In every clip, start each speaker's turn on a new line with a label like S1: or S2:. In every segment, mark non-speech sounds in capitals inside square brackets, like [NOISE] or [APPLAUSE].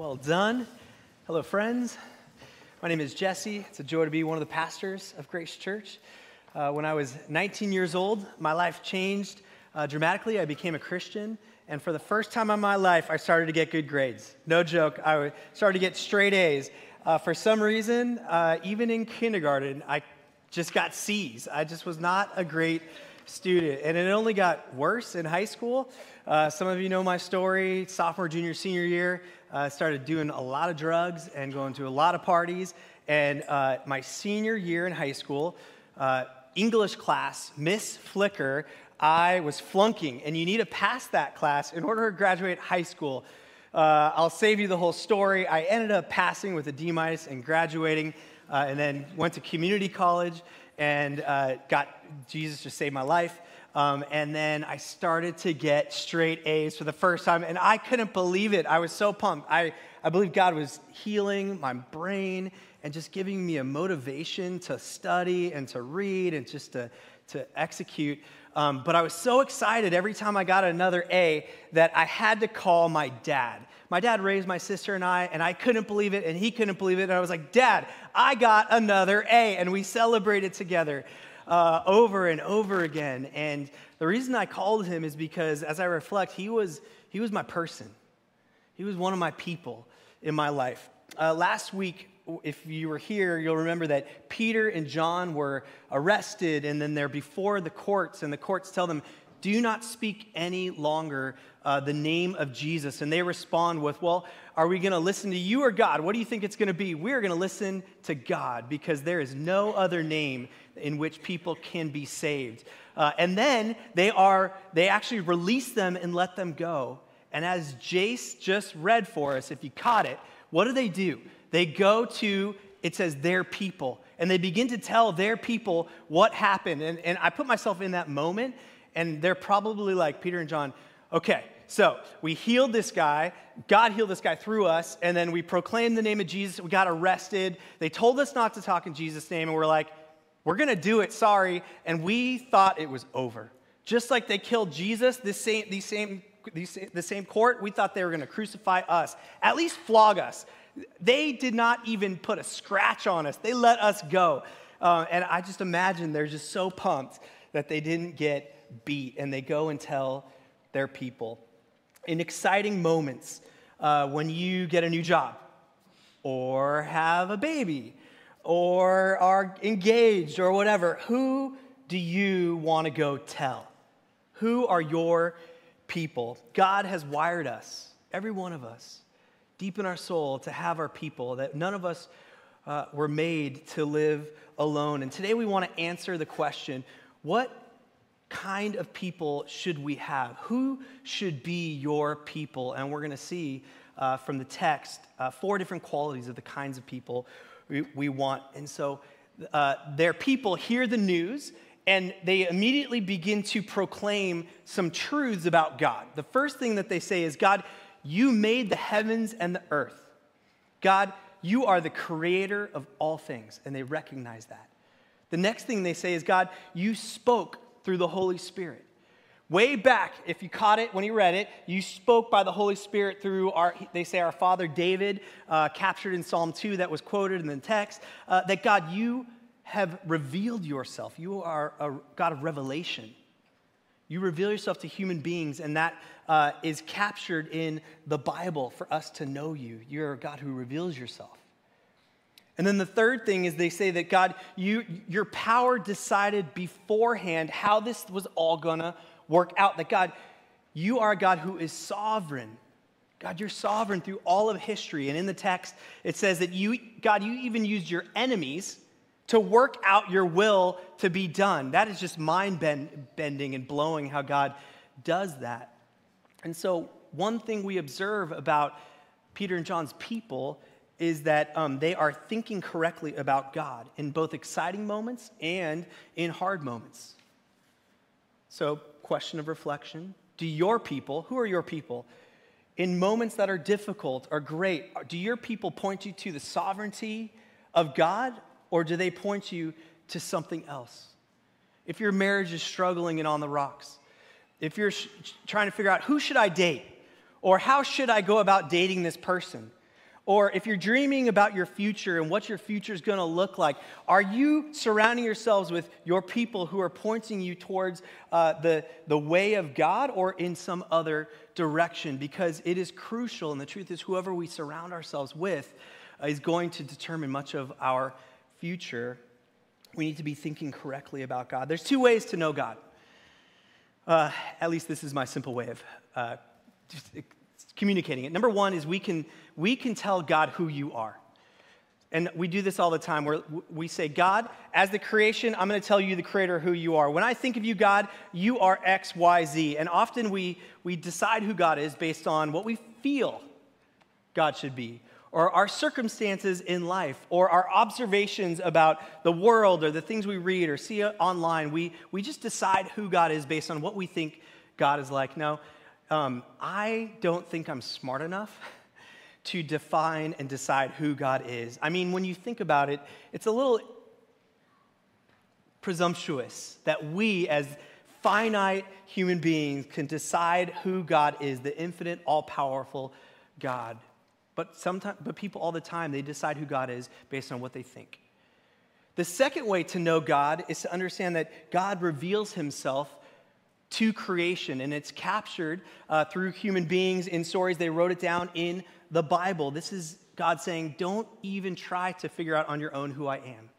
S1: Well done. Hello, friends. My name is Jesse. It's a joy to be one of the pastors of Grace Church. Uh, when I was 19 years old, my life changed uh, dramatically. I became a Christian, and for the first time in my life, I started to get good grades. No joke, I started to get straight A's. Uh, for some reason, uh, even in kindergarten, I just got C's. I just was not a great student, and it only got worse in high school. Uh, some of you know my story. Sophomore, junior, senior year, uh, started doing a lot of drugs and going to a lot of parties. And uh, my senior year in high school, uh, English class, Miss Flicker, I was flunking. And you need to pass that class in order to graduate high school. Uh, I'll save you the whole story. I ended up passing with a D minus and graduating, uh, and then went to community college and got Jesus just saved my life. Um, and then I started to get straight A's for the first time, and I couldn't believe it. I was so pumped. I, I believe God was healing my brain and just giving me a motivation to study and to read and just to, to execute. Um, but I was so excited every time I got another A that I had to call my dad. My dad raised my sister and I, and I couldn't believe it, and he couldn't believe it. And I was like, Dad, I got another A. And we celebrated together uh, over and over again. And the reason I called him is because as I reflect, he was, he was my person, he was one of my people in my life. Uh, last week, if you were here, you'll remember that Peter and John were arrested, and then they're before the courts, and the courts tell them, Do not speak any longer uh, the name of Jesus. And they respond with, Well, are we going to listen to you or God? What do you think it's going to be? We're going to listen to God because there is no other name in which people can be saved. Uh, and then they are, they actually release them and let them go. And as Jace just read for us, if you caught it, what do they do? They go to, it says, their people, and they begin to tell their people what happened. And, and I put myself in that moment, and they're probably like, Peter and John, okay, so we healed this guy. God healed this guy through us, and then we proclaimed the name of Jesus. We got arrested. They told us not to talk in Jesus' name, and we're like, we're going to do it, sorry. And we thought it was over. Just like they killed Jesus, this same, these same, these, the same court, we thought they were going to crucify us, at least flog us. They did not even put a scratch on us, they let us go. Uh, and I just imagine they're just so pumped that they didn't get beat, and they go and tell their people. In exciting moments, uh, when you get a new job or have a baby or are engaged or whatever, who do you want to go tell? Who are your people? God has wired us, every one of us, deep in our soul to have our people, that none of us uh, were made to live alone. And today we want to answer the question what kind of people should we have? Who should be your people? And we're going to see uh, from the text uh, four different qualities of the kinds of people we, we want. And so uh, their people hear the news and they immediately begin to proclaim some truths about God. The first thing that they say is, God, you made the heavens and the earth. God, you are the creator of all things. And they recognize that. The next thing they say is, God, you spoke through the Holy Spirit. Way back, if you caught it when you read it, you spoke by the Holy Spirit through our, they say, our father David, uh, captured in Psalm 2, that was quoted in the text, uh, that God, you have revealed yourself. You are a God of revelation. You reveal yourself to human beings, and that uh, is captured in the Bible for us to know you. You're a God who reveals yourself. And then the third thing is they say that God, you, your power decided beforehand how this was all gonna work out. That God, you are a God who is sovereign. God, you're sovereign through all of history. And in the text, it says that you, God, you even used your enemies to work out your will to be done. That is just mind bending and blowing how God does that. And so, one thing we observe about Peter and John's people is that um, they are thinking correctly about God in both exciting moments and in hard moments. So, question of reflection Do your people, who are your people, in moments that are difficult or great, do your people point you to the sovereignty of God or do they point you to something else? If your marriage is struggling and on the rocks, if you're sh- trying to figure out who should I date or how should I go about dating this person, Or if you're dreaming about your future and what your future is going to look like, are you surrounding yourselves with your people who are pointing you towards uh, the, the way of God or in some other direction? Because it is crucial, and the truth is, whoever we surround ourselves with uh, is going to determine much of our future. We need to be thinking correctly about God. There's two ways to know God. Uh, at least this is my simple way of uh, just communicating it. Number one is we can, we can tell God who you are. And we do this all the time where we say, God, as the creation, I'm going to tell you, the creator, who you are. When I think of you, God, you are X, Y, Z. And often we, we decide who God is based on what we feel God should be, or our circumstances in life, or our observations about the world, or the things we read or see online. We, we just decide who God is based on what we think God is like. No, um, I don't think I'm smart enough [LAUGHS] to define and decide who God is. I mean, when you think about it, it's a little presumptuous that we, as finite human beings, can decide who God is, the infinite, all powerful God. But, sometimes, but people all the time, they decide who God is based on what they think. The second way to know God is to understand that God reveals himself to creation, and it's captured uh, through human beings in stories. They wrote it down in the Bible. This is God saying, Don't even try to figure out on your own who I am.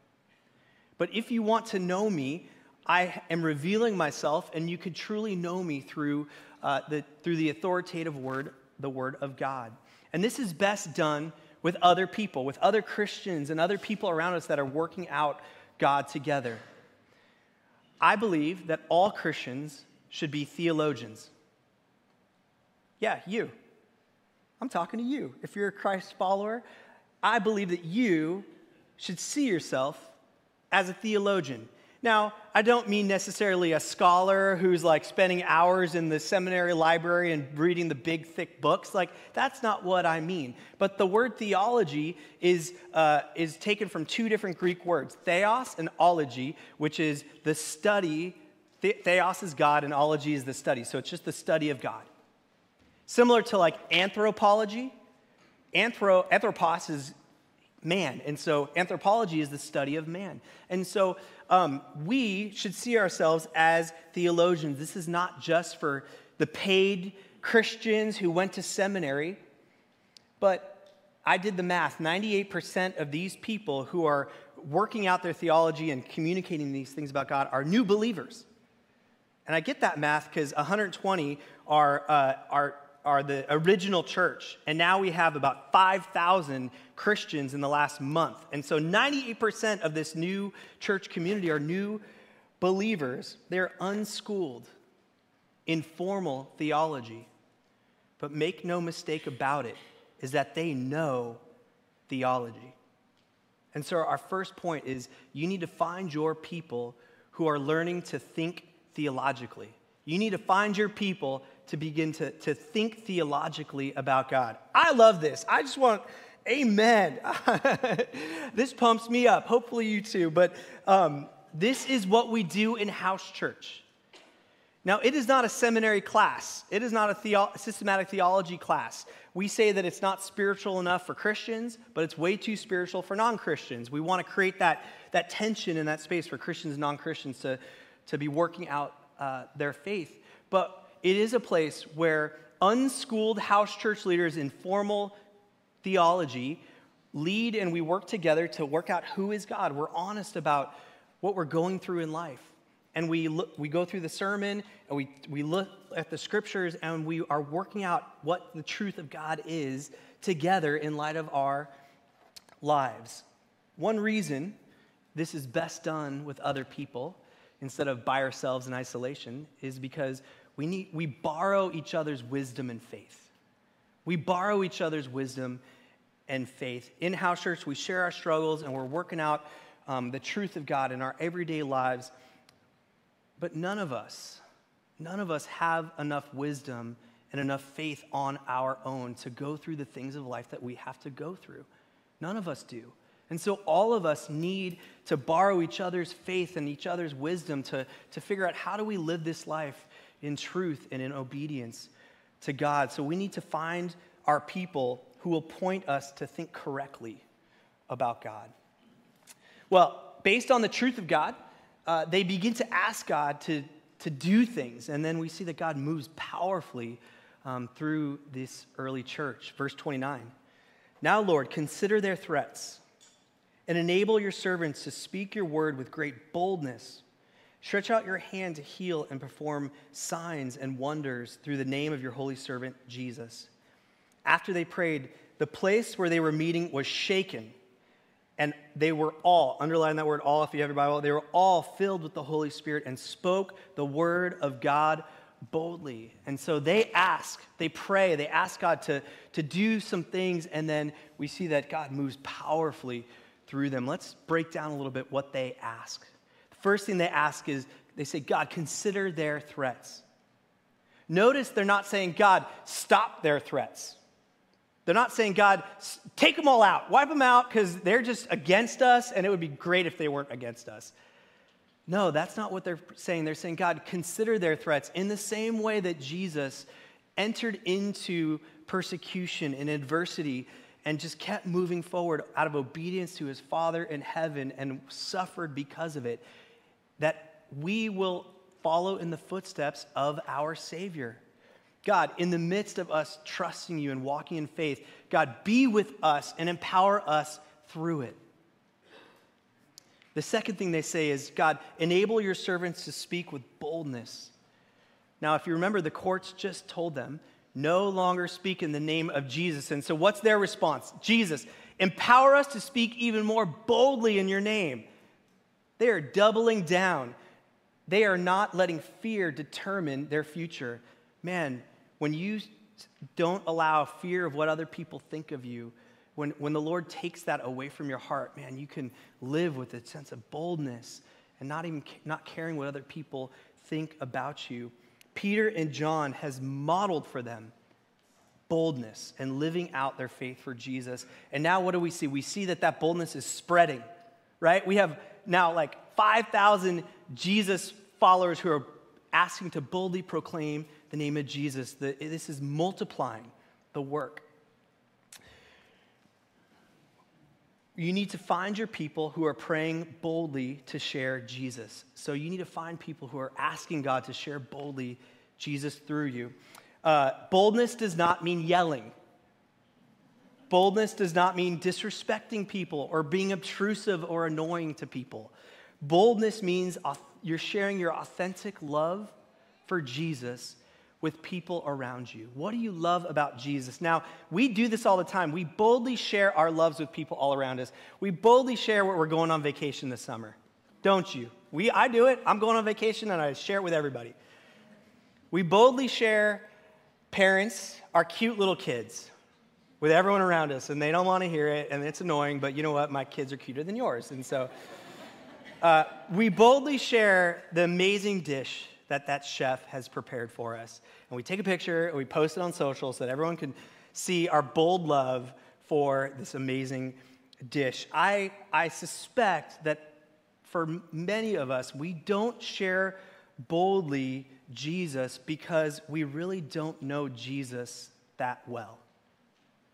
S1: But if you want to know me, I am revealing myself, and you could truly know me through, uh, the, through the authoritative word, the word of God. And this is best done with other people, with other Christians and other people around us that are working out God together. I believe that all Christians should be theologians. Yeah, you. I'm talking to you. If you're a Christ follower, I believe that you should see yourself as a theologian. Now, I don't mean necessarily a scholar who's like spending hours in the seminary library and reading the big, thick books. Like, that's not what I mean. But the word theology is, uh, is taken from two different Greek words theos and ology, which is the study Theos is God and ology is the study. So it's just the study of God. Similar to like anthropology, Anthro, anthropos is man. And so anthropology is the study of man. And so um, we should see ourselves as theologians. This is not just for the paid Christians who went to seminary, but I did the math 98% of these people who are working out their theology and communicating these things about God are new believers. And I get that math because 120 are, uh, are, are the original church. And now we have about 5,000 Christians in the last month. And so 98% of this new church community are new believers. They're unschooled, informal theology. But make no mistake about it, is that they know theology. And so our first point is you need to find your people who are learning to think theologically. You need to find your people to begin to, to think theologically about God. I love this. I just want, amen. [LAUGHS] this pumps me up. Hopefully, you too. But um, this is what we do in house church. Now, it is not a seminary class, it is not a theo- systematic theology class. We say that it's not spiritual enough for Christians, but it's way too spiritual for non Christians. We want to create that, that tension in that space for Christians and non Christians to, to be working out uh, their faith. But it is a place where unschooled house church leaders in formal theology lead and we work together to work out who is God. We're honest about what we're going through in life. And we, look, we go through the sermon and we, we look at the scriptures and we are working out what the truth of God is together in light of our lives. One reason this is best done with other people instead of by ourselves in isolation is because we, need, we borrow each other's wisdom and faith. We borrow each other's wisdom and faith. In house church, we share our struggles and we're working out um, the truth of God in our everyday lives. But none of us, none of us have enough wisdom and enough faith on our own to go through the things of life that we have to go through. None of us do. And so all of us need to borrow each other's faith and each other's wisdom to, to figure out how do we live this life in truth and in obedience to God. So we need to find our people who will point us to think correctly about God. Well, based on the truth of God, uh, they begin to ask God to, to do things. And then we see that God moves powerfully um, through this early church. Verse 29 Now, Lord, consider their threats and enable your servants to speak your word with great boldness. Stretch out your hand to heal and perform signs and wonders through the name of your holy servant, Jesus. After they prayed, the place where they were meeting was shaken and they were all, underline that word all if you have your Bible, they were all filled with the Holy Spirit and spoke the word of God boldly. And so they ask, they pray, they ask God to, to do some things, and then we see that God moves powerfully through them. Let's break down a little bit what they ask. The first thing they ask is they say, God, consider their threats. Notice they're not saying, God, stop their threats. They're not saying, God, take them all out, wipe them out because they're just against us and it would be great if they weren't against us. No, that's not what they're saying. They're saying, God, consider their threats in the same way that Jesus entered into persecution and adversity and just kept moving forward out of obedience to his Father in heaven and suffered because of it. That we will follow in the footsteps of our Savior. God, in the midst of us trusting you and walking in faith, God, be with us and empower us through it. The second thing they say is, God, enable your servants to speak with boldness. Now, if you remember, the courts just told them, no longer speak in the name of Jesus. And so, what's their response? Jesus, empower us to speak even more boldly in your name. They are doubling down. They are not letting fear determine their future. Man, when you don't allow fear of what other people think of you, when, when the Lord takes that away from your heart, man, you can live with a sense of boldness and not even not caring what other people think about you. Peter and John has modeled for them boldness and living out their faith for Jesus. And now what do we see? We see that that boldness is spreading, right? We have now like 5,000 Jesus followers who are asking to boldly proclaim the name of Jesus. This is multiplying the work. You need to find your people who are praying boldly to share Jesus. So you need to find people who are asking God to share boldly Jesus through you. Uh, boldness does not mean yelling. Boldness does not mean disrespecting people or being obtrusive or annoying to people. Boldness means you're sharing your authentic love for Jesus with people around you? What do you love about Jesus? Now, we do this all the time. We boldly share our loves with people all around us. We boldly share what we're going on vacation this summer. Don't you? We, I do it. I'm going on vacation and I share it with everybody. We boldly share parents, our cute little kids, with everyone around us, and they don't want to hear it, and it's annoying, but you know what? My kids are cuter than yours. And so uh, we boldly share the amazing dish that that chef has prepared for us. And we take a picture and we post it on social so that everyone can see our bold love for this amazing dish. I, I suspect that for many of us, we don't share boldly Jesus because we really don't know Jesus that well.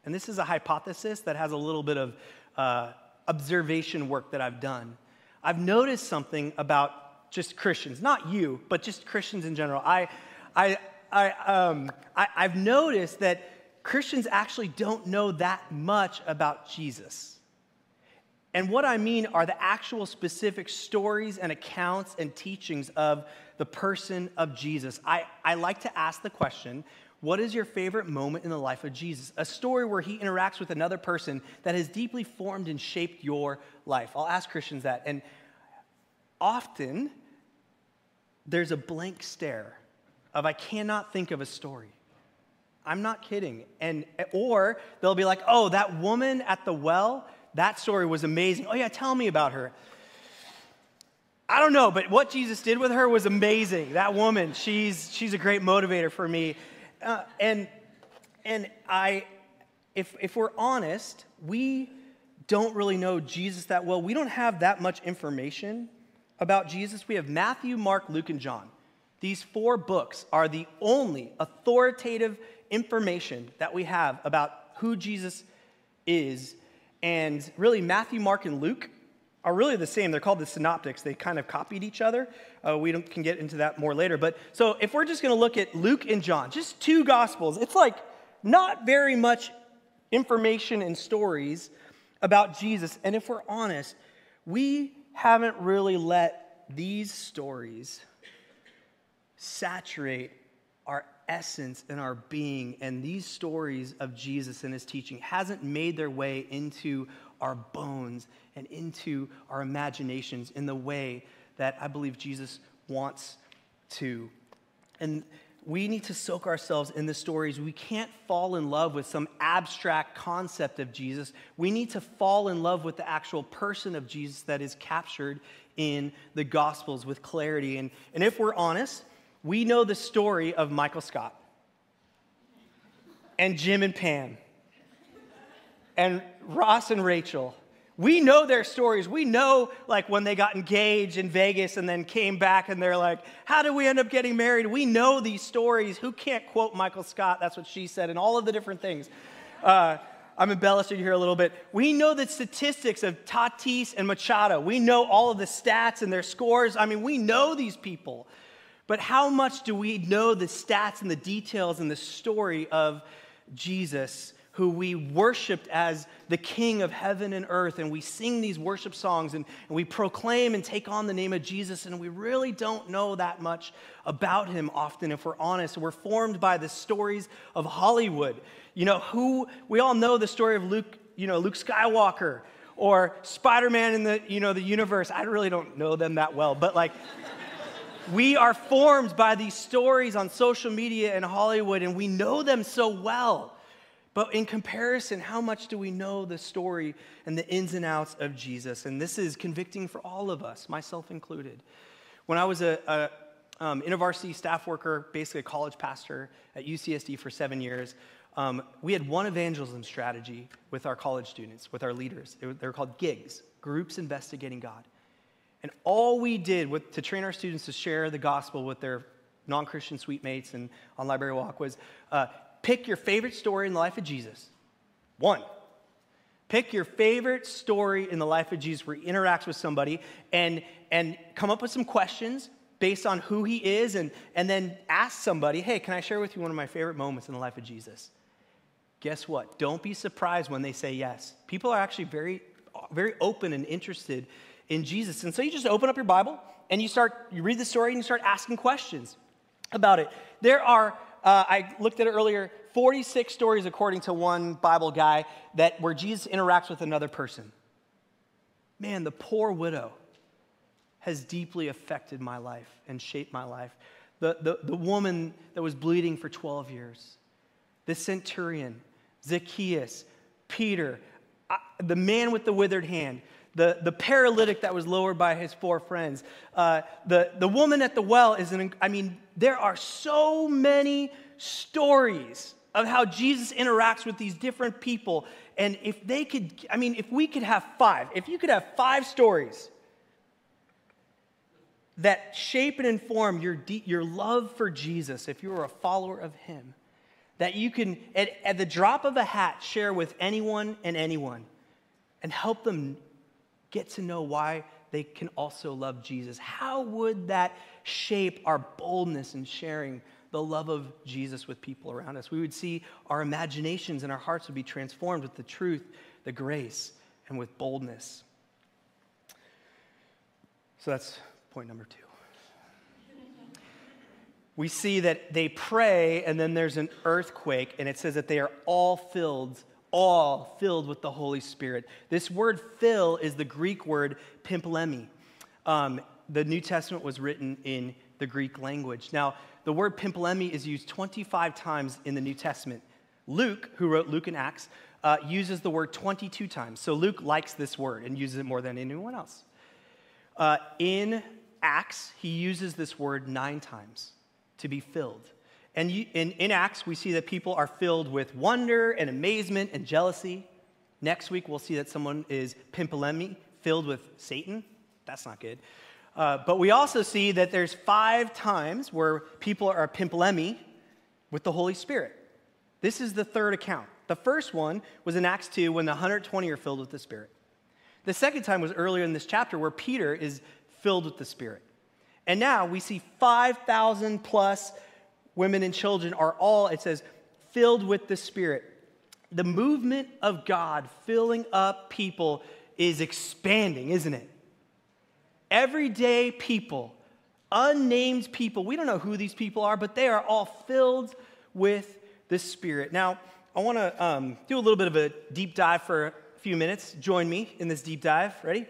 S1: And this is a hypothesis that has a little bit of uh, observation work that I've done. I've noticed something about just Christians, not you, but just Christians in general. I, I, I, um, I, I've noticed that Christians actually don't know that much about Jesus. And what I mean are the actual specific stories and accounts and teachings of the person of Jesus. I, I like to ask the question what is your favorite moment in the life of Jesus? A story where he interacts with another person that has deeply formed and shaped your life. I'll ask Christians that. And often there's a blank stare of I cannot think of a story. I'm not kidding. And or they'll be like, "Oh, that woman at the well, that story was amazing. Oh yeah, tell me about her." I don't know, but what Jesus did with her was amazing. That woman, she's she's a great motivator for me. Uh, and and I if if we're honest, we don't really know Jesus that well. We don't have that much information about Jesus, we have Matthew, Mark, Luke, and John. These four books are the only authoritative information that we have about who Jesus is. And really, Matthew, Mark, and Luke are really the same. They're called the synoptics. They kind of copied each other. Uh, we can get into that more later. But so if we're just going to look at Luke and John, just two gospels, it's like not very much information and stories about Jesus. And if we're honest, we haven't really let these stories saturate our essence and our being and these stories of Jesus and his teaching hasn't made their way into our bones and into our imaginations in the way that I believe Jesus wants to. And we need to soak ourselves in the stories. We can't fall in love with some abstract concept of Jesus. We need to fall in love with the actual person of Jesus that is captured in the Gospels with clarity. And, and if we're honest, we know the story of Michael Scott and Jim and Pam and Ross and Rachel. We know their stories. We know, like, when they got engaged in Vegas and then came back and they're like, How did we end up getting married? We know these stories. Who can't quote Michael Scott? That's what she said, and all of the different things. Uh, I'm embellishing here a little bit. We know the statistics of Tatis and Machado. We know all of the stats and their scores. I mean, we know these people. But how much do we know the stats and the details and the story of Jesus, who we worshiped as the King of heaven and earth? And we sing these worship songs and, and we proclaim and take on the name of Jesus, and we really don't know that much about him often, if we're honest. We're formed by the stories of Hollywood. You know, who we all know the story of Luke, you know, Luke Skywalker or Spider-Man in the, you know, the universe. I really don't know them that well, but like [LAUGHS] we are formed by these stories on social media and Hollywood, and we know them so well. But in comparison, how much do we know the story and the ins and outs of Jesus? And this is convicting for all of us, myself included. When I was a, a um, InterVarsity staff worker, basically a college pastor at UCSD for seven years, um, we had one evangelism strategy with our college students, with our leaders. They were called GIGS, Groups Investigating God. And all we did with, to train our students to share the gospel with their non Christian suite mates and on Library Walk was uh, pick your favorite story in the life of Jesus. One. Pick your favorite story in the life of Jesus where he interacts with somebody and, and come up with some questions based on who he is and, and then ask somebody, hey, can I share with you one of my favorite moments in the life of Jesus? Guess what? Don't be surprised when they say yes. People are actually very, very open and interested in Jesus. And so you just open up your Bible and you start, you read the story and you start asking questions about it. There are, uh, I looked at it earlier, 46 stories according to one Bible guy that where Jesus interacts with another person. Man, the poor widow has deeply affected my life and shaped my life. The, the, the woman that was bleeding for 12 years, the centurion, Zacchaeus, Peter, uh, the man with the withered hand, the, the paralytic that was lowered by his four friends, uh, the, the woman at the well is an, I mean, there are so many stories of how Jesus interacts with these different people. And if they could, I mean, if we could have five, if you could have five stories that shape and inform your, your love for Jesus, if you are a follower of Him, that you can, at, at the drop of a hat, share with anyone and anyone and help them get to know why they can also love Jesus. How would that shape our boldness in sharing the love of Jesus with people around us? We would see our imaginations and our hearts would be transformed with the truth, the grace, and with boldness. So that's point number two. We see that they pray, and then there's an earthquake, and it says that they are all filled all filled with the Holy Spirit. This word fill is the Greek word pimplemi. Um, the New Testament was written in the Greek language. Now, the word pimplemi is used 25 times in the New Testament. Luke, who wrote Luke and Acts, uh, uses the word 22 times. So Luke likes this word and uses it more than anyone else. Uh, in Acts, he uses this word nine times to be filled. And in, in Acts, we see that people are filled with wonder and amazement and jealousy. Next week, we'll see that someone is pimpelemi, filled with Satan. That's not good. Uh, but we also see that there's five times where people are pimpelemi with the Holy Spirit. This is the third account. The first one was in Acts 2 when the 120 are filled with the Spirit. The second time was earlier in this chapter where Peter is filled with the Spirit. And now we see 5,000 plus women and children are all, it says, filled with the Spirit. The movement of God filling up people is expanding, isn't it? Everyday people, unnamed people, we don't know who these people are, but they are all filled with the Spirit. Now, I want to um, do a little bit of a deep dive for a few minutes. Join me in this deep dive. Ready?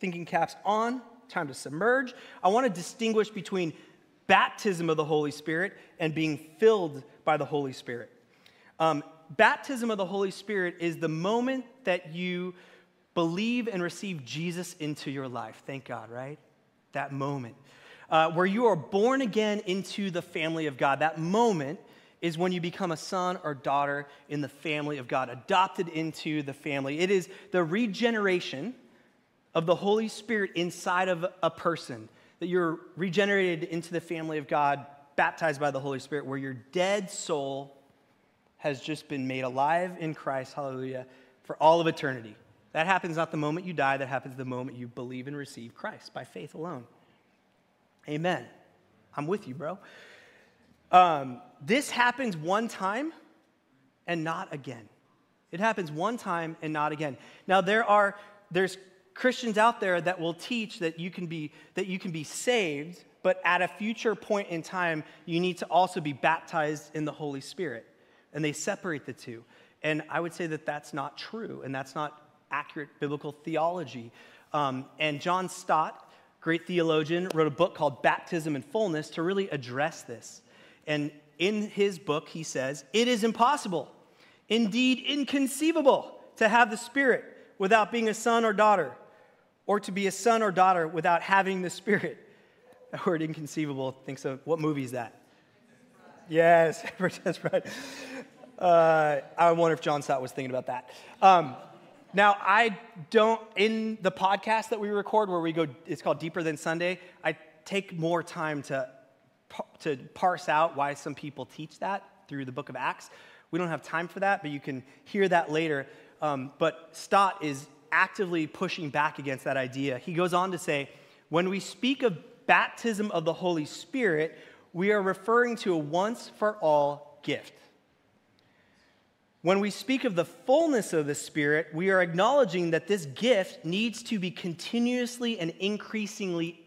S1: Thinking caps on, time to submerge. I want to distinguish between baptism of the Holy Spirit and being filled by the Holy Spirit. Um, baptism of the Holy Spirit is the moment that you believe and receive Jesus into your life. Thank God, right? That moment. Uh, where you are born again into the family of God. That moment is when you become a son or daughter in the family of God, adopted into the family. It is the regeneration of the Holy Spirit inside of a person, that you're regenerated into the family of God, baptized by the Holy Spirit, where your dead soul has just been made alive in Christ, hallelujah, for all of eternity. That happens not the moment you die, that happens the moment you believe and receive Christ by faith alone. Amen. I'm with you, bro. Um, this happens one time and not again. It happens one time and not again. Now there are there's Christians out there that will teach that you can be that you can be saved, but at a future point in time you need to also be baptized in the Holy Spirit. And they separate the two. And I would say that that's not true and that's not accurate biblical theology. Um, and John Stott, great theologian, wrote a book called Baptism and Fullness to really address this. And in his book, he says, It is impossible, indeed inconceivable, to have the Spirit without being a son or daughter, or to be a son or daughter without having the Spirit. [LAUGHS] That word inconceivable, thinks of what movie is that? Yes, [LAUGHS] that's right. Uh, I wonder if John Stott was thinking about that. Um, now, I don't, in the podcast that we record where we go, it's called Deeper Than Sunday, I take more time to to parse out why some people teach that through the book of Acts. We don't have time for that, but you can hear that later. Um, but Stott is actively pushing back against that idea. He goes on to say, when we speak of baptism of the Holy Spirit, we are referring to a once for all gift. When we speak of the fullness of the Spirit, we are acknowledging that this gift needs to be continuously and increasingly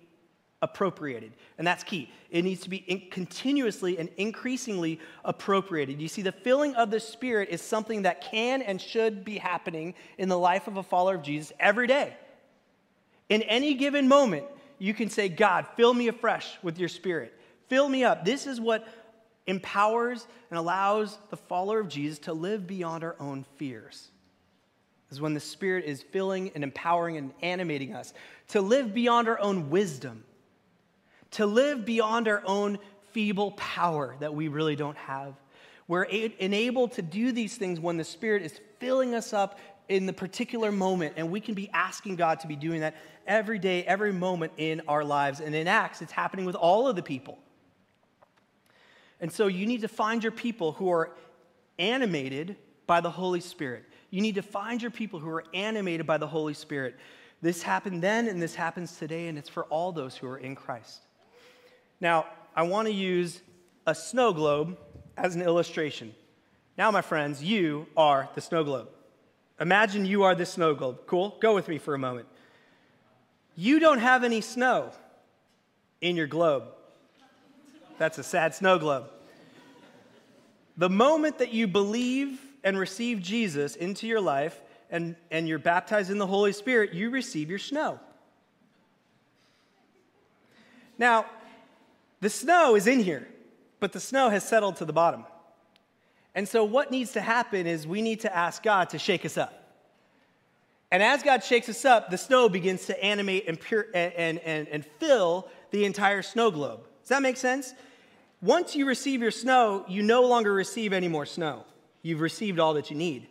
S1: appropriated. And that's key. It needs to be in- continuously and increasingly appropriated. You see, the filling of the Spirit is something that can and should be happening in the life of a follower of Jesus every day. In any given moment, you can say, God, fill me afresh with your Spirit. Fill me up. This is what empowers and allows the follower of Jesus to live beyond our own fears. Is when the Spirit is filling and empowering and animating us to live beyond our own wisdom to live beyond our own feeble power that we really don't have. We're enabled to do these things when the Spirit is filling us up in the particular moment, and we can be asking God to be doing that every day, every moment in our lives. And in Acts, it's happening with all of the people. And so you need to find your people who are animated by the Holy Spirit. You need to find your people who are animated by the Holy Spirit. This happened then, and this happens today, and it's for all those who are in Christ. Now, I want to use a snow globe as an illustration. Now, my friends, you are the snow globe. Imagine you are the snow globe. Cool? Go with me for a moment. You don't have any snow in your globe. That's a sad snow globe. The moment that you believe and receive Jesus into your life and, and you're baptized in the Holy Spirit, you receive your snow. Now, the snow is in here, but the snow has settled to the bottom. And so, what needs to happen is we need to ask God to shake us up. And as God shakes us up, the snow begins to animate and, pure, and, and, and fill the entire snow globe. Does that make sense? Once you receive your snow, you no longer receive any more snow. You've received all that you need.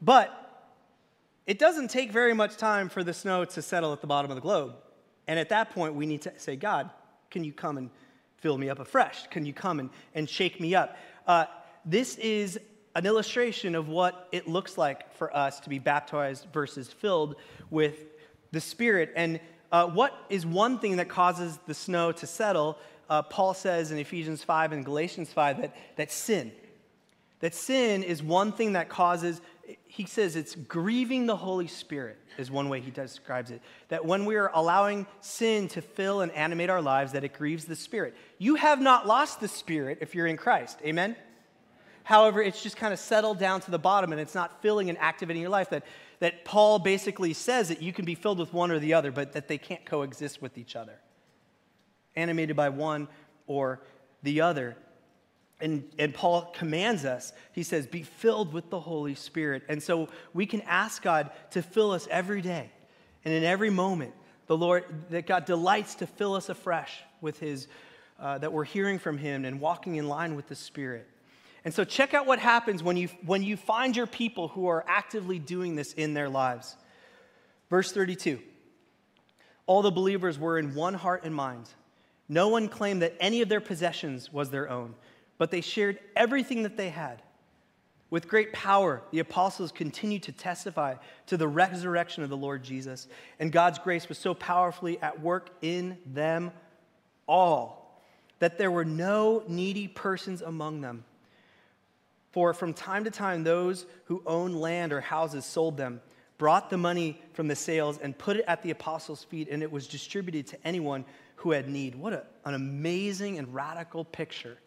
S1: But it doesn't take very much time for the snow to settle at the bottom of the globe. And at that point, we need to say, God, can you come and fill me up afresh? Can you come and, and shake me up? Uh, this is an illustration of what it looks like for us to be baptized versus filled with the Spirit. And uh, what is one thing that causes the snow to settle? Uh, Paul says in Ephesians 5 and Galatians 5 that, that sin. That sin is one thing that causes, he says it's grieving the Holy Spirit, is one way he describes it. That when we are allowing sin to fill and animate our lives, that it grieves the Spirit. You have not lost the Spirit if you're in Christ. Amen? However, it's just kind of settled down to the bottom and it's not filling and activating your life. That, that Paul basically says that you can be filled with one or the other, but that they can't coexist with each other. Animated by one or the other. And, and Paul commands us, he says, be filled with the Holy Spirit. And so we can ask God to fill us every day and in every moment. The Lord, that God delights to fill us afresh with his, uh, that we're hearing from him and walking in line with the Spirit. And so check out what happens when you, when you find your people who are actively doing this in their lives. Verse 32 All the believers were in one heart and mind. No one claimed that any of their possessions was their own, but they shared everything that they had. With great power, the apostles continued to testify to the resurrection of the Lord Jesus, and God's grace was so powerfully at work in them all that there were no needy persons among them. For from time to time, those who owned land or houses sold them, brought the money from the sales, and put it at the apostles' feet, and it was distributed to anyone who had need. What a, an amazing and radical picture.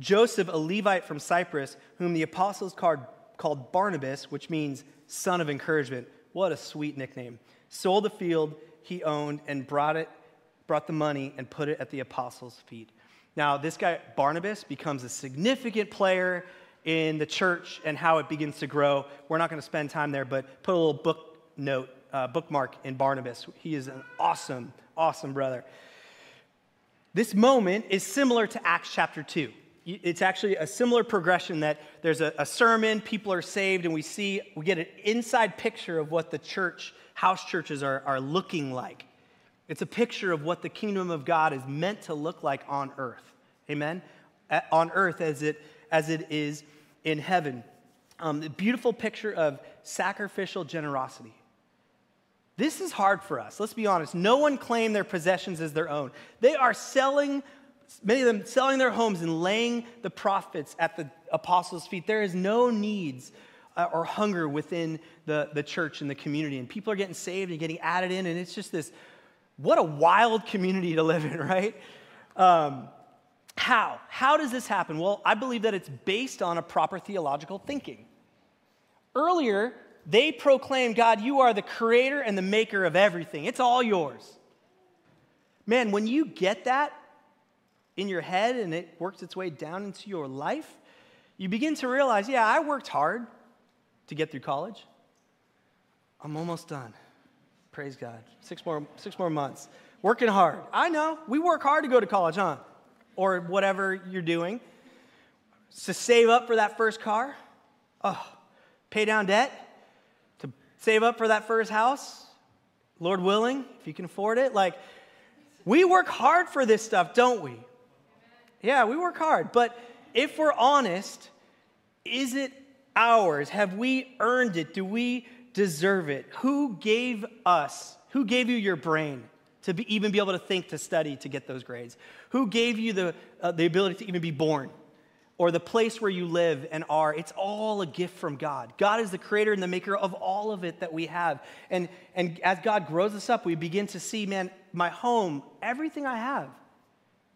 S1: Joseph, a Levite from Cyprus, whom the apostles called, called Barnabas, which means son of encouragement. What a sweet nickname. Sold the field he owned and brought it, brought the money and put it at the apostles' feet. Now, this guy, Barnabas, becomes a significant player in the church and how it begins to grow. We're not going to spend time there, but put a little book note, uh, bookmark in Barnabas. He is an awesome, awesome brother. This moment is similar to Acts chapter 2. It's actually a similar progression that there's a, a sermon, people are saved, and we see, we get an inside picture of what the church, house churches are, are looking like. It's a picture of what the kingdom of God is meant to look like on earth. Amen? On earth as it, as it is in heaven. Um, the beautiful picture of sacrificial generosity. This is hard for us. Let's be honest. No one claimed their possessions as their own. They are selling, many of them selling their homes and laying the profits at the apostles' feet. There is no needs uh, or hunger within the, the church and the community. And people are getting saved and getting added in. And it's just this what a wild community to live in, [LAUGHS] right? Um, how? How does this happen? Well, I believe that it's based on a proper theological thinking. Earlier, they proclaimed, God, you are the creator and the maker of everything, it's all yours. Man, when you get that in your head and it works its way down into your life, you begin to realize, yeah, I worked hard to get through college. I'm almost done. Praise God. Six more, six more months. Working hard. I know. We work hard to go to college, huh? Or whatever you're doing. To save up for that first car. Oh, pay down debt. To save up for that first house. Lord willing, if you can afford it. Like, we work hard for this stuff, don't we? Yeah, we work hard. But if we're honest, is it ours? Have we earned it? Do we deserve it? Who gave us, who gave you your brain to be, even be able to think, to study, to get those grades? Who gave you the, uh, the ability to even be born? Or the place where you live and are, it's all a gift from God. God is the creator and the maker of all of it that we have. And, and as God grows us up, we begin to see, man, my home, everything I have,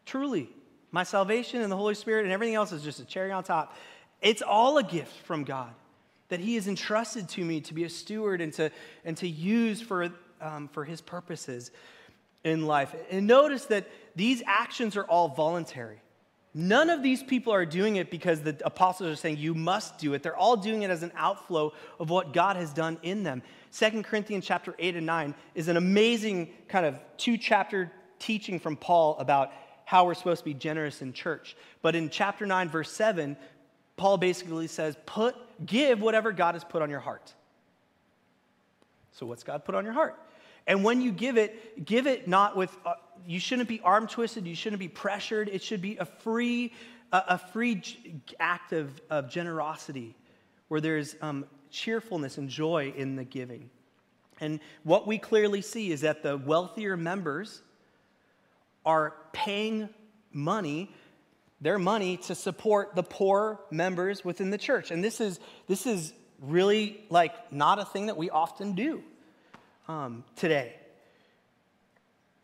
S1: truly, my salvation and the Holy Spirit and everything else is just a cherry on top. It's all a gift from God that He has entrusted to me to be a steward and to, and to use for, um, for His purposes in life. And notice that these actions are all voluntary. None of these people are doing it because the apostles are saying you must do it. They're all doing it as an outflow of what God has done in them. Second Corinthians chapter 8 and 9 is an amazing kind of two chapter teaching from Paul about how we're supposed to be generous in church. But in chapter 9 verse 7, Paul basically says, put, give whatever God has put on your heart. So, what's God put on your heart? And when you give it, give it not with, uh, you shouldn't be arm twisted, you shouldn't be pressured. It should be a free a, a free act of, of generosity where there's um, cheerfulness and joy in the giving. And what we clearly see is that the wealthier members are paying money, their money, to support the poor members within the church. And this is, this is really like not a thing that we often do um, today.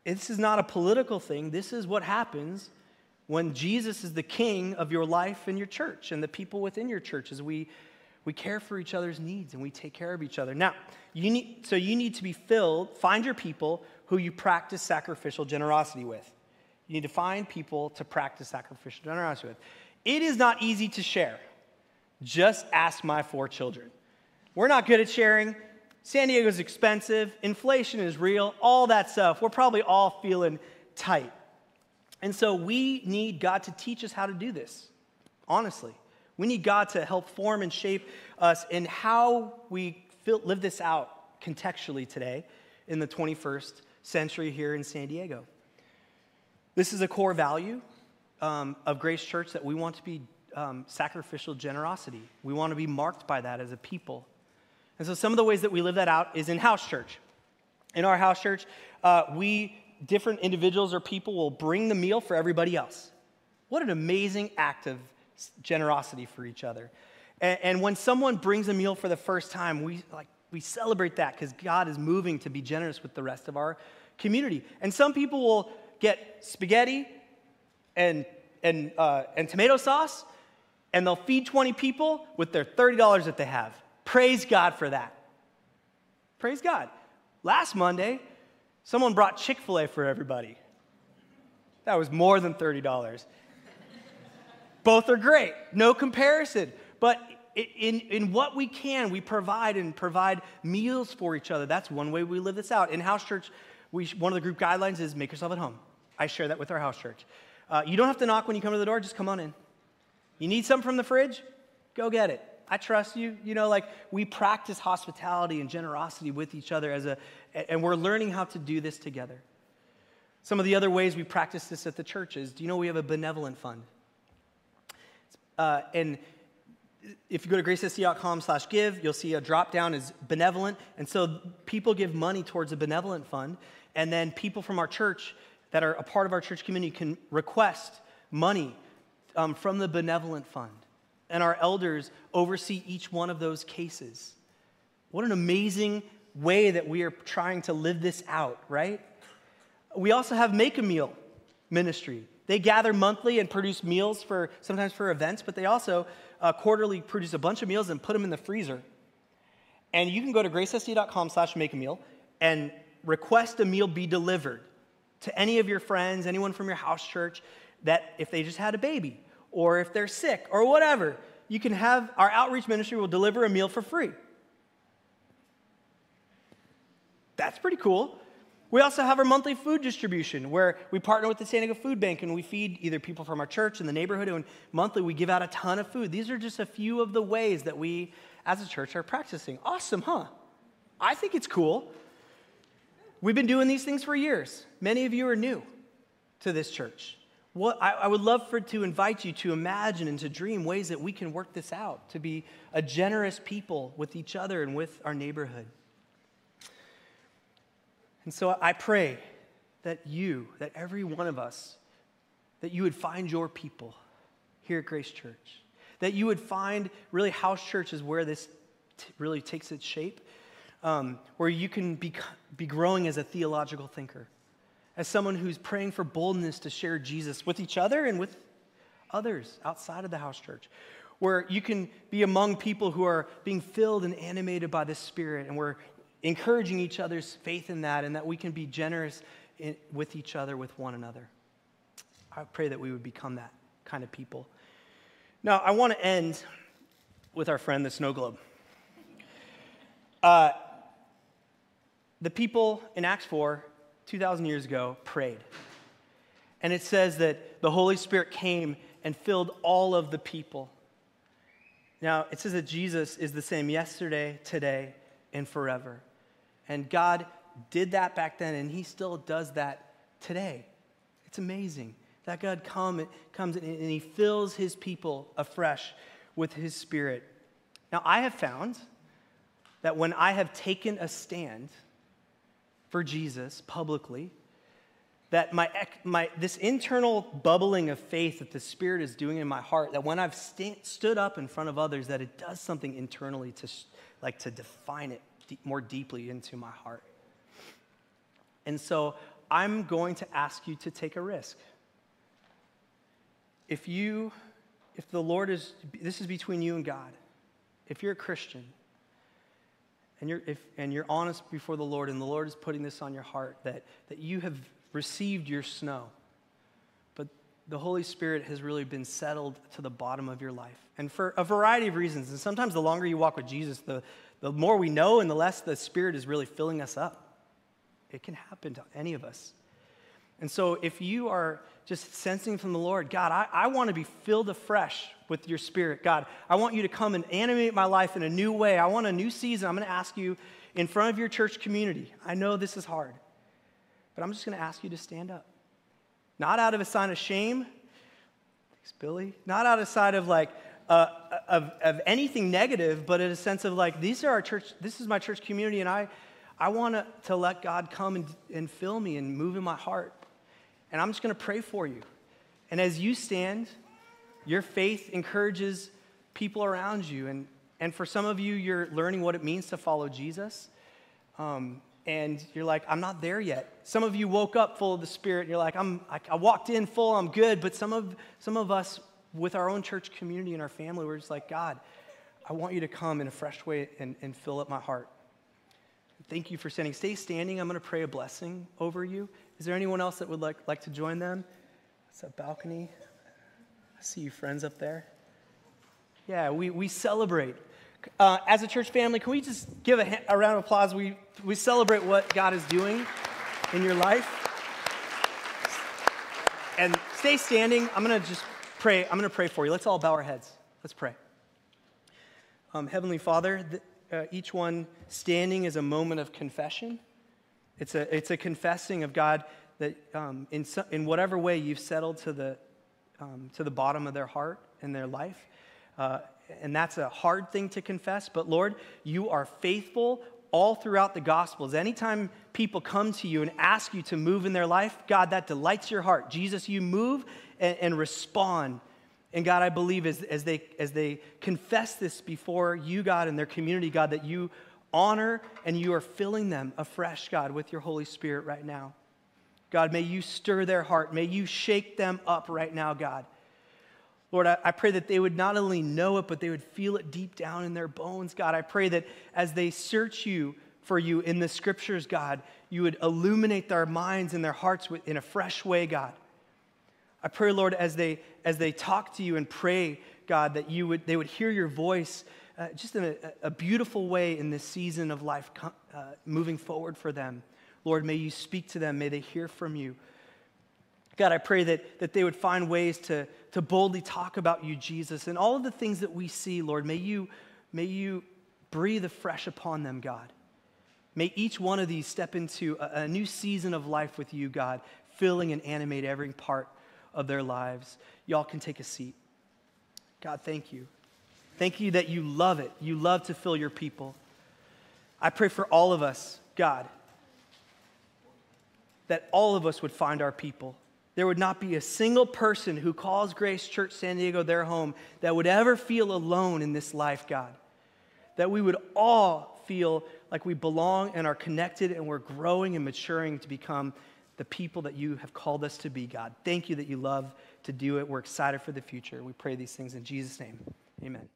S1: This is not a political thing. This is what happens when Jesus is the king of your life and your church and the people within your church as we, we care for each other's needs and we take care of each other. Now, you need, so you need to be filled, find your people who you practice sacrificial generosity with. You need to find people to practice sacrificial generosity with. It is not easy to share. Just ask my four children. We're not good at sharing. San Diego's expensive, inflation is real, all that stuff. We're probably all feeling tight. And so we need God to teach us how to do this, honestly. We need God to help form and shape us in how we live this out contextually today in the 21st century here in San Diego. This is a core value um, of Grace Church that we want to be um, sacrificial generosity. We want to be marked by that as a people. And so some of the ways that we live that out is in house church. In our house church, uh, we, different individuals or people, will bring the meal for everybody else. What an amazing act of generosity for each other. And, and when someone brings a meal for the first time, we, like, we celebrate that because God is moving to be generous with the rest of our community. And some people will get spaghetti and, and, uh, and tomato sauce, and they'll feed 20 people with their $30 that they have. Praise God for that. Praise God. Last Monday, someone brought Chick fil A for everybody. That was more than $30. Both are great, no comparison. But in, in what we can, we provide and provide meals for each other. That's one way we live this out. In house church, we, one of the group guidelines is make yourself at home. I share that with our house church. Uh, you don't have to knock when you come to the door, just come on in. You need something from the fridge? Go get it. I trust you. You know, like we practice hospitality and generosity with each other as a, and we're learning how to do this together. Some of the other ways we practice this at the church is do you know we have a benevolent fund? Uh, and if you go to gracesc.com slash give, you'll see a drop down is benevolent. And so people give money towards a benevolent fund. And then people from our church that are a part of our church community can request money um, from the benevolent fund and our elders oversee each one of those cases. What an amazing way that we are trying to live this out, right? We also have Make a Meal ministry. They gather monthly and produce meals for sometimes for events, but they also uh, quarterly produce a bunch of meals and put them in the freezer. And you can go to gracesc.com slash make a meal and request a meal be delivered to any of your friends, anyone from your house church, that if they just had a baby or if they're sick or whatever, you can have our outreach ministry will deliver a meal for free. That's pretty cool. We also have our monthly food distribution where we partner with the San Diego Food Bank and we feed either people from our church in the neighborhood and monthly we give out a ton of food. These are just a few of the ways that we as a church are practicing. Awesome, huh? I think it's cool. We've been doing these things for years. Many of you are new to this church. What, I, I would love for to invite you to imagine and to dream ways that we can work this out, to be a generous people with each other and with our neighborhood. And so I pray that you, that every one of us, that you would find your people here at Grace Church. That you would find really house church is where this t- really takes its shape, um, where you can be, be growing as a theological thinker as someone who's praying for boldness to share Jesus with each other and with others outside of the house church, where you can be among people who are being filled and animated by the Spirit, and we're encouraging each other's faith in that, and that we can be generous in, with each other, with one another. I pray that we would become that kind of people. Now, I want to end with our friend, the snow globe. Uh, the people in Acts 4 2,000 years ago, prayed. And it says that the Holy Spirit came and filled all of the people. Now, it says that Jesus is the same yesterday, today, and forever. And God did that back then, and He still does that today. It's amazing That God come, comes and he fills his people afresh with his spirit. Now, I have found that when I have taken a stand for Jesus publicly, that my, my, this internal bubbling of faith that the Spirit is doing in my heart, that when I've st- stood up in front of others, that it does something internally to, like, to define it more deeply into my heart. And so I'm going to ask you to take a risk. If you, if the Lord is, this is between you and God. If you're a Christian and you're, if, and you're honest before the Lord and the Lord is putting this on your heart, that, that you have received your snow, but the Holy Spirit has really been settled to the bottom of your life. And for a variety of reasons. And sometimes the longer you walk with Jesus, the, the more we know and the less the Spirit is really filling us up. It can happen to any of us. And so if you are just sensing from the Lord, God, I, I want to be filled afresh with your Spirit. God, I want you to come and animate my life in a new way. I want a new season. I'm going to ask you in front of your church community. I know this is hard. But I'm just going to ask you to stand up. Not out of a sign of shame, thanks, Billy. Not out of sight of like, uh, of, of anything negative, but in a sense of like, these are our church, this is my church community, and I, I want to, to let God come and, and fill me and move in my heart. And I'm just going to pray for you. And as you stand, your faith encourages people around you. And, and for some of you, you're learning what it means to follow Jesus. Um, and you're like, I'm not there yet. Some of you woke up full of the Spirit. And you're like, I'm, I, I walked in full, I'm good. But some of, some of us, with our own church community and our family, we're just like, God, I want you to come in a fresh way and, and fill up my heart. Thank you for standing. Stay standing. I'm going to pray a blessing over you. Is there anyone else that would like, like to join them? It's a balcony. I see you friends up there. Yeah, we, we celebrate uh, as a church family, can we just give a, a round of applause? We, we celebrate what God is doing in your life. And stay standing. I'm going to just pray. I'm going to pray for you. Let's all bow our heads. Let's pray. Um, Heavenly Father, uh, each one standing is a moment of confession. It's a, it's a confessing of God that um, in, so, in whatever way you've settled to the, um, to the bottom of their heart and their life. Uh, and that's a hard thing to confess, but Lord, you are faithful all throughout the Gospels. Anytime people come to you and ask you to move in their life, God, that delights your heart. Jesus, you move and, and respond. And God, I believe as, as, they, as they confess this before you, God, and their community, God, that you honor and you are filling them afresh, God, with your Holy Spirit right now. God, may you stir their heart. May you shake them up right now, God. Lord, I, I, pray that they would not only know it, but they would feel it deep down in their bones, God. I pray that as they search you for you in the scriptures, God, you would illuminate their minds and their hearts in a fresh way, God. I pray, Lord, as they, as they talk to you and pray, God, that you would, they would hear your voice uh, just in a, a, beautiful way in this season of life uh, moving forward for them. Lord, may you speak to them. May they hear from you. God, I pray that, that they would find ways to, to boldly talk about you, Jesus, and all of the things that we see, Lord. May you, may you breathe afresh upon them, God. May each one of these step into a, a new season of life with you, God, filling and animate every part of their lives. Y'all can take a seat. God, thank you. Thank you that you love it. You love to fill your people. I pray for all of us, God, that all of us would find our people there would not be a single person who calls Grace Church San Diego their home that would ever feel alone in this life, God. That we would all feel like we belong and are connected and we're growing and maturing to become the people that you have called us to be, God. Thank you that you love to do it. We're excited for the future. We pray these things in Jesus' name. Amen.